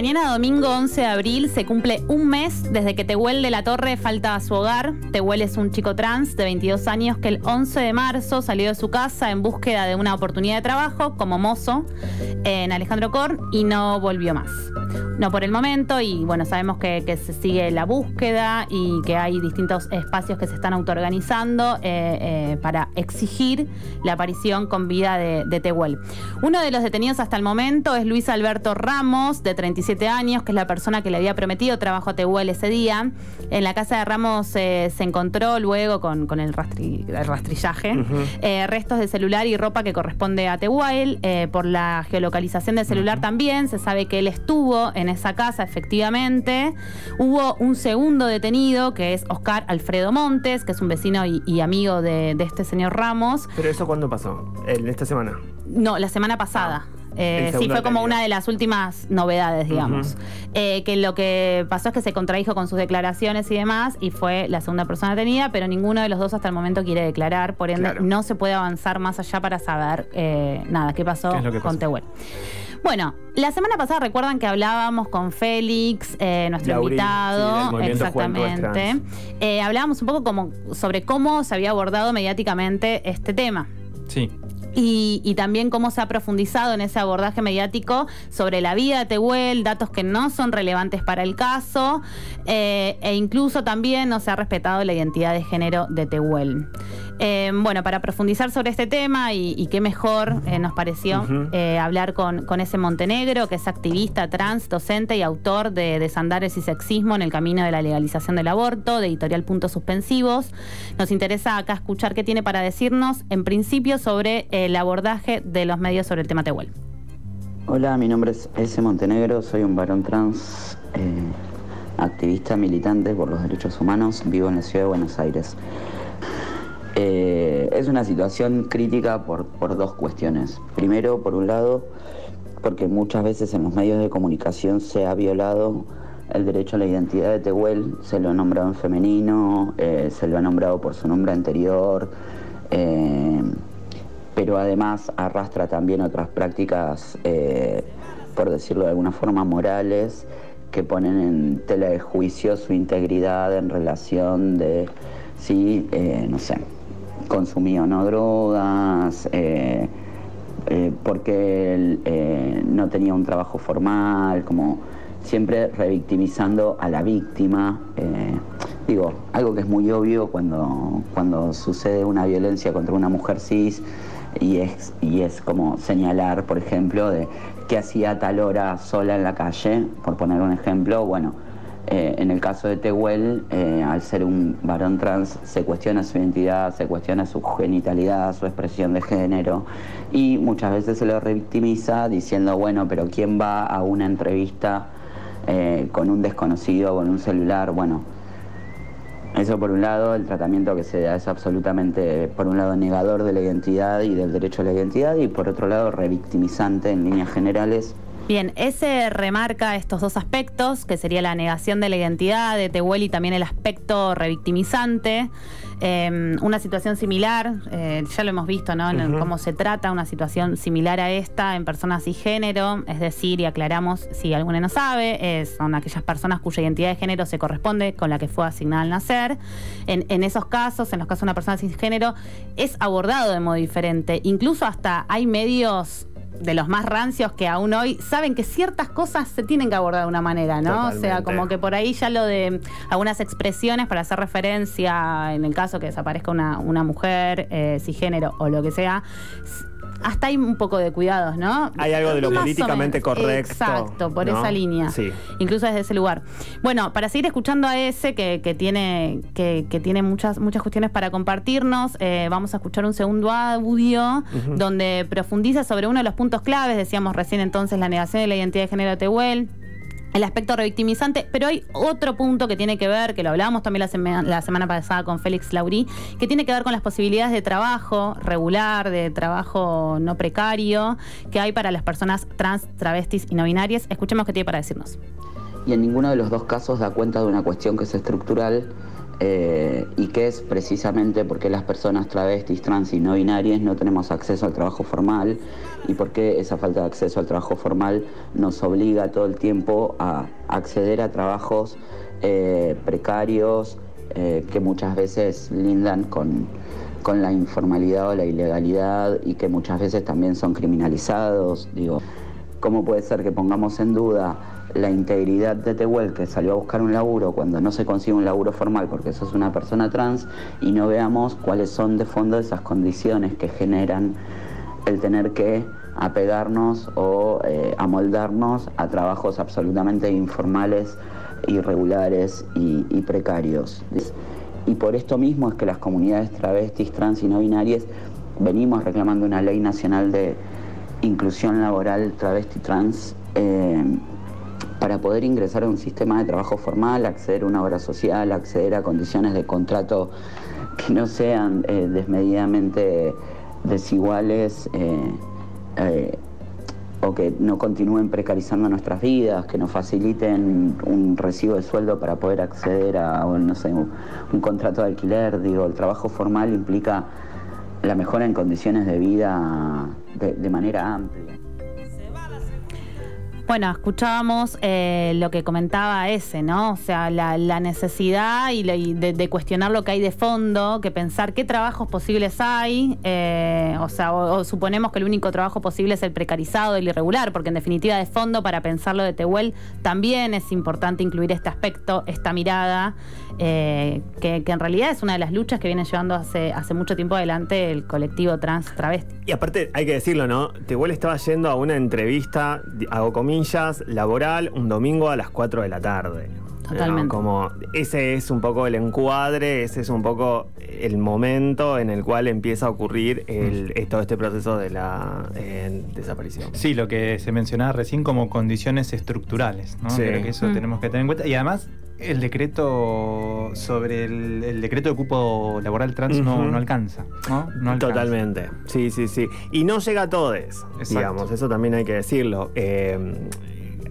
Mañana domingo 11 de abril se cumple un mes desde que Tehuel de la Torre falta a su hogar. Tehuel es un chico trans de 22 años que el 11 de marzo salió de su casa en búsqueda de una oportunidad de trabajo como mozo en Alejandro Korn y no volvió más. No por el momento y bueno, sabemos que, se sigue la búsqueda y que hay distintos espacios que se están autoorganizando eh, eh, para exigir la aparición con vida de, de Tehuel. Uno de los detenidos hasta el momento es Luis Alberto Ramos, de 37 años, que es la persona que le había prometido trabajo a Tehuel ese día. En la casa de Ramos eh, se encontró luego con, el, rastrillaje restos de celular y ropa que corresponde a Tehuel. por la geolocalización del celular también se sabe que él estuvo en esa casa, efectivamente. Hubo un segundo detenido, que es Oscar Alfredo Montes, que es un vecino y, amigo de, este señor Ramos. ¿Pero eso cuándo pasó? ¿En esta semana? No, la semana pasada. Ah. Eh, sí, fue como una de las últimas novedades, digamos. Eh, que lo que pasó es que se contradijo con sus declaraciones y demás, y fue la segunda persona detenida, pero ninguno de los dos hasta el momento quiere declarar, por ende no se puede avanzar más allá para saber eh, nada, qué pasó con Tehuel. Bueno, la semana pasada recuerdan que hablábamos con Félix, eh, nuestro invitado, exactamente. Eh, hablábamos un poco como sobre cómo se había abordado mediáticamente este tema. Sí. Y, también cómo se ha profundizado en ese abordaje mediático sobre la vida de Tehuel, datos que no son relevantes para el caso, eh, e incluso también no se ha respetado la identidad de género de Tehuel. Em, bueno, para profundizar sobre este tema y, qué mejor eh, nos pareció eh, hablar con, ese Montenegro, que es activista trans, docente y autor de Desandares y Sexismo en el Camino de la Legalización del Aborto, de editorial Puntos Suspensivos. Nos interesa acá escuchar qué tiene para decirnos, en principio, sobre el abordaje de los medios sobre el tema Tehuel. Hola, mi nombre es S. Montenegro, soy un varón trans, eh, activista militante por los derechos humanos, vivo en la ciudad de Buenos Aires. Eh, es una situación crítica por, dos cuestiones. Primero, por un lado, porque muchas veces en los medios de comunicación se ha violado el derecho a la identidad de Tehuel, se lo ha nombrado en femenino, eh, se lo ha nombrado por su nombre anterior, eh, pero además arrastra también otras prácticas, por decirlo de alguna forma, morales, que ponen en tela de juicio su integridad en relación de, sí, no sé, consumía no drogas, eh, eh, porque él eh, no tenía un trabajo formal, como siempre revictimizando a la víctima. digo, algo que es muy obvio cuando, cuando sucede una violencia contra una mujer cis y es, y es como señalar, por ejemplo, de que hacía tal hora sola en la calle, por poner un ejemplo, bueno, eh, en el caso de Tehuel, eh, al ser un varón trans, se cuestiona su identidad, se cuestiona su genitalidad, su expresión de género y muchas veces se lo revictimiza diciendo, bueno, pero ¿quién va a una entrevista eh, con un desconocido, con un celular? Bueno, eso por un lado, el tratamiento que se da es absolutamente, por un lado, negador de la identidad y del derecho a la identidad y por otro lado, revictimizante en líneas generales Bien, ese remarca estos dos aspectos, que sería la negación de la identidad de Tehuel y también el aspecto revictimizante. Em, una situación similar, eh, ya lo hemos visto, ¿no? En cómo se trata una situación similar a esta en personas género, es decir, y aclaramos si alguno no sabe, son aquellas personas cuya identidad de género se corresponde con la que fue asignada al nacer. En, en esos casos, en los casos de una persona cisgénero, es abordado de modo diferente. Incluso hasta hay medios de los más rancios que aún hoy saben que ciertas cosas se tienen que abordar de una manera, ¿no? O sea, como que por ahí ya lo de algunas expresiones para hacer referencia, en el caso que desaparezca una, una mujer, eh, género o lo que sea, hasta hay un poco de cuidados, ¿no? Hay algo de lo políticamente correcto. Exacto, por esa línea. Sí. Incluso desde ese lugar. Bueno, para seguir escuchando a ese que, tiene, que, tiene muchas, muchas cuestiones para compartirnos, eh, vamos a escuchar un segundo audio donde profundiza sobre uno de los puntos claves, decíamos recién entonces, la negación de la identidad de género de Tehuel el aspecto revictimizante, pero hay otro punto que tiene que ver, que lo hablábamos también la, semana pasada con Félix Laurí, que tiene que ver con las posibilidades de trabajo regular, de trabajo no precario, que hay para las personas trans, travestis y no binarias. Escuchemos qué tiene para decirnos. Y en ninguno de los dos casos da cuenta de una cuestión que es estructural eh, y que es precisamente porque las personas travestis, trans y no binarias no tenemos acceso al trabajo formal y porque esa falta de acceso al trabajo formal nos obliga todo el tiempo a acceder a trabajos eh, precarios eh, que muchas veces lindan con, con la informalidad o la ilegalidad y que muchas veces también son criminalizados. Digo, ¿cómo puede ser que pongamos en duda la integridad de Tehuel que salió a buscar un laburo cuando no se consigue un laburo formal porque sos una persona trans y no veamos cuáles son de fondo esas condiciones que generan el tener que apegarnos o eh, amoldarnos a trabajos absolutamente informales, irregulares y, y precarios. Y por esto mismo es que las comunidades travestis, trans y no binarias venimos reclamando una ley nacional de inclusión laboral travesti trans. Eh, para poder ingresar a un sistema de trabajo formal, acceder a una obra social, acceder a condiciones de contrato que no sean eh, desmedidamente desiguales eh, o que no continúen precarizando nuestras vidas, que nos faciliten un recibo de sueldo para poder acceder a no sé, un, contrato de alquiler. Digo, el trabajo formal implica la mejora en condiciones de vida de manera amplia. Bueno, escuchábamos eh, lo que comentaba ese, ¿no? O sea, la, necesidad y, de, cuestionar lo que hay de fondo, que pensar qué trabajos posibles hay, eh, o sea, o, suponemos que el único trabajo posible es el precarizado, el irregular, porque en definitiva de fondo, para pensarlo de Tehuel, también es importante incluir este aspecto, esta mirada, eh, que, en realidad es una de las luchas que viene llevando hace, hace mucho tiempo adelante el colectivo trans travesti. Y aparte, hay que decirlo, ¿no? Tehuel estaba yendo a una entrevista, hago comillas, laboral un domingo a las 4 de la tarde. Totalmente. Como ese es un poco el encuadre, ese es un poco el momento en el cual empieza a ocurrir el, mm. todo este proceso de la eh, desaparición. Sí, lo que se mencionaba recién como condiciones estructurales, ¿no? Creo que eso mm. tenemos que tener en cuenta. Y además, el decreto sobre el, decreto de cupo laboral trans no, alcanza, ¿no? Totalmente. Sí, sí, sí. Y no llega a todos, digamos, eso también hay que decirlo. Eh,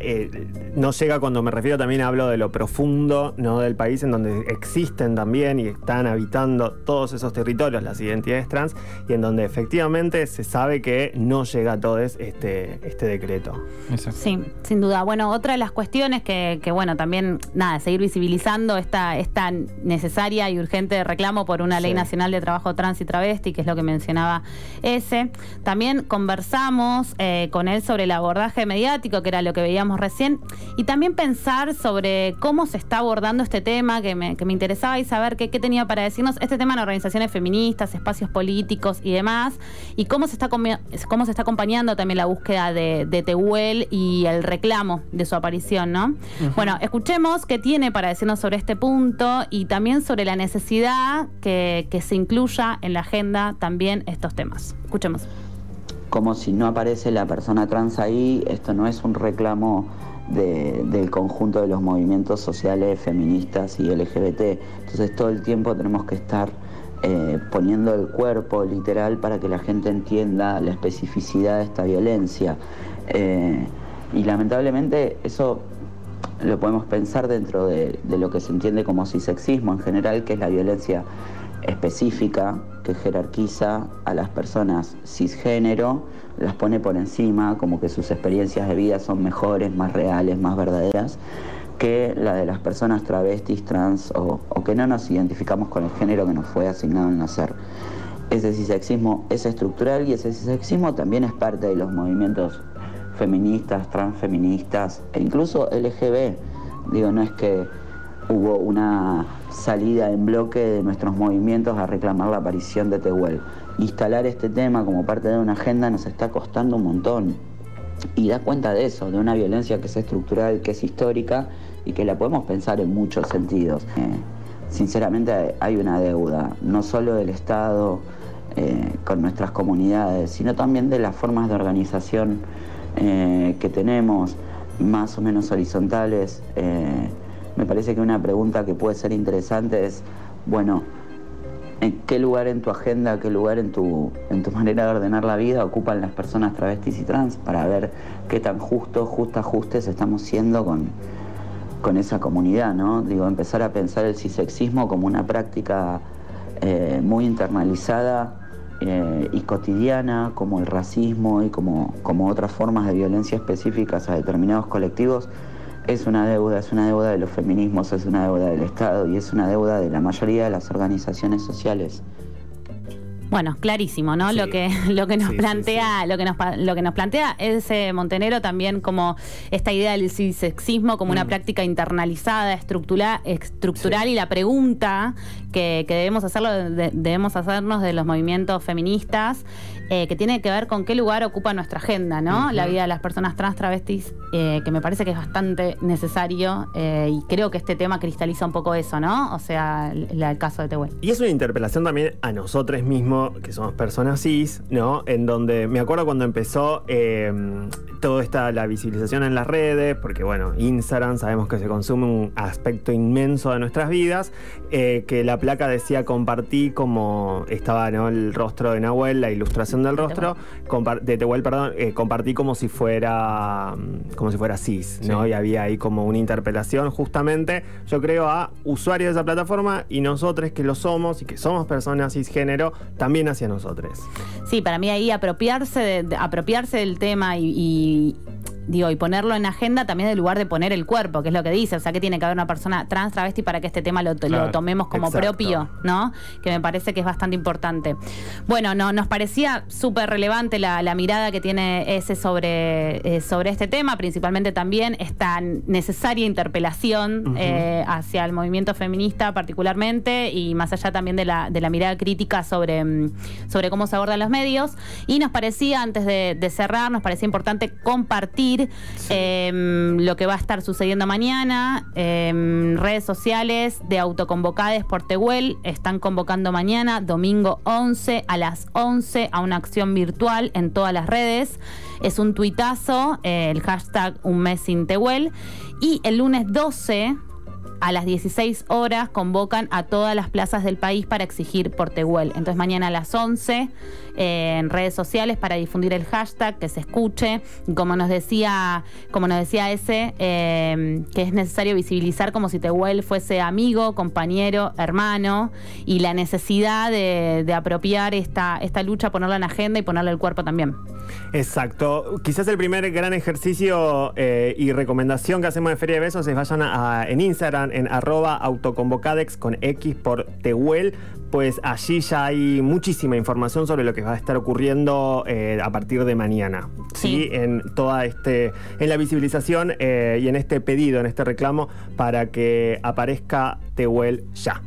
eh, no llega cuando me refiero también hablo de lo profundo ¿no? del país en donde existen también y están habitando todos esos territorios las identidades trans y en donde efectivamente se sabe que no llega a todos este, este decreto. Sí, sin duda. Bueno, otra de las cuestiones que, bueno, también, nada, seguir visibilizando esta, esta necesaria y urgente reclamo por una ley nacional de trabajo trans y travesti, que es lo que mencionaba ese. También conversamos eh, con él sobre el abordaje mediático, que era lo que veíamos recién, y también pensar sobre cómo se está abordando este tema, que me, interesaba y saber qué, tenía para decirnos este tema en organizaciones feministas, espacios políticos y demás, y cómo se está, cómo se está acompañando también la búsqueda de, Tehuel y el reclamo de su aparición, ¿no? Bueno, escuchemos qué tiene para decirnos sobre este punto y también sobre la necesidad que, que se incluya en la agenda también estos temas. Escuchemos como si no aparece la persona trans ahí, esto no es un reclamo del conjunto de los movimientos sociales feministas y LGBT. Entonces todo el tiempo tenemos que estar eh, poniendo el cuerpo literal para que la gente entienda la especificidad de esta violencia. Eh, y lamentablemente eso lo podemos pensar dentro de, de lo que se entiende como cisexismo en general, que es la violencia específica que jerarquiza a las personas cisgénero, las pone por encima, como que sus experiencias de vida son mejores, más reales, más verdaderas, que la de las personas travestis, trans o, que no nos identificamos con el género que nos fue asignado en nacer. Ese cisexismo es estructural y ese cisexismo también es parte de los movimientos feministas, transfeministas e incluso LGB. Digo, no es que hubo una salida en bloque de nuestros movimientos a reclamar la aparición de Tehuel. Instalar este tema como parte de una agenda nos está costando un montón. Y da cuenta de eso, de una violencia que es estructural, que es histórica y que la podemos pensar en muchos sentidos. Eh, sinceramente hay una deuda, no solo del Estado eh, con nuestras comunidades, sino también de las formas de organización eh, que tenemos, más o menos horizontales me parece que una pregunta que puede ser interesante es, bueno, ¿en qué lugar en tu agenda, qué lugar en tu, en manera de ordenar la vida ocupan las personas travestis y trans para ver qué tan justos, justas, justes estamos siendo con, con esa comunidad, ¿no? Digo, empezar a pensar el cisexismo como una práctica eh, muy internalizada eh, y cotidiana, como el racismo y como, como otras formas de violencia específicas a determinados colectivos, es una deuda, es una deuda de los feminismos, es una deuda del Estado y es una deuda de la mayoría de las organizaciones sociales. Bueno, clarísimo, ¿no? Lo que lo que nos plantea, lo que nos lo que nos plantea ese Montenegro también como esta idea del cisexismo como una mm. práctica internalizada, estructural, estructural y la pregunta que, debemos hacerlo debemos hacernos de los movimientos feministas eh, que tiene que ver con qué lugar ocupa nuestra agenda, ¿no? La vida de las personas trans travestis, eh, que me parece que es bastante necesario eh, y creo que este tema cristaliza un poco eso, ¿no? O sea, el, caso de Tehuel. Y es una interpelación también a nosotros mismos, que somos personas cis, ¿no? En donde me acuerdo cuando empezó toda esta la visibilización en las redes, porque bueno, Instagram sabemos que se consume un aspecto inmenso de nuestras vidas, que la placa decía compartí como estaba ¿no? el rostro de Nahuel, la ilustración del rostro, de Tehuel, perdón, eh, compartí como si fuera como si fuera cis, ¿no? Y había ahí como una interpelación justamente, yo creo, a usuarios de esa plataforma y nosotros que lo somos y que somos personas cisgénero, también hacia nosotros. Sí, para mí ahí apropiarse, de, apropiarse del tema y digo, y ponerlo en agenda también del lugar de poner el cuerpo, que es lo que dice, o sea, que tiene que haber una persona trans travesti para que este tema lo, tomemos como propio, ¿no? Que me parece que es bastante importante. Bueno, no, nos parecía súper relevante la, mirada que tiene ese sobre, eh, sobre este tema, principalmente también esta necesaria interpelación eh, hacia el movimiento feminista particularmente y más allá también de la, de la mirada crítica sobre, mm, sobre cómo se abordan los medios. Y nos parecía, antes de cerrar, nos parecía importante compartir Em, lo que va a estar sucediendo mañana. Em, redes sociales de autoconvocades por Tehuel están convocando mañana, domingo 11 a las 11, a una acción virtual en todas las redes. Es un tuitazo, eh, el hashtag Un mes sin Tehuel. Y el lunes 12 a las 16 horas convocan a todas las plazas del país para exigir por Tehuel. Entonces mañana a las 11 eh, en redes sociales para difundir el hashtag, que se escuche. Como nos decía, como nos decía ese, eh, que es necesario visibilizar como si Tehuel fuese amigo, compañero, hermano, y la necesidad de, apropiar esta, esta lucha, ponerla en agenda y ponerle el cuerpo también. Exacto. Quizás el primer gran ejercicio eh, y recomendación que hacemos de Feria de Besos es vayan en Instagram en arroba autoconvocadex con X por Tehuel, pues allí ya hay muchísima información sobre lo que va a estar ocurriendo eh, a partir de mañana. Sí. En toda este, en la visibilización eh, y en este pedido, en este reclamo, para que aparezca Tehuel ya.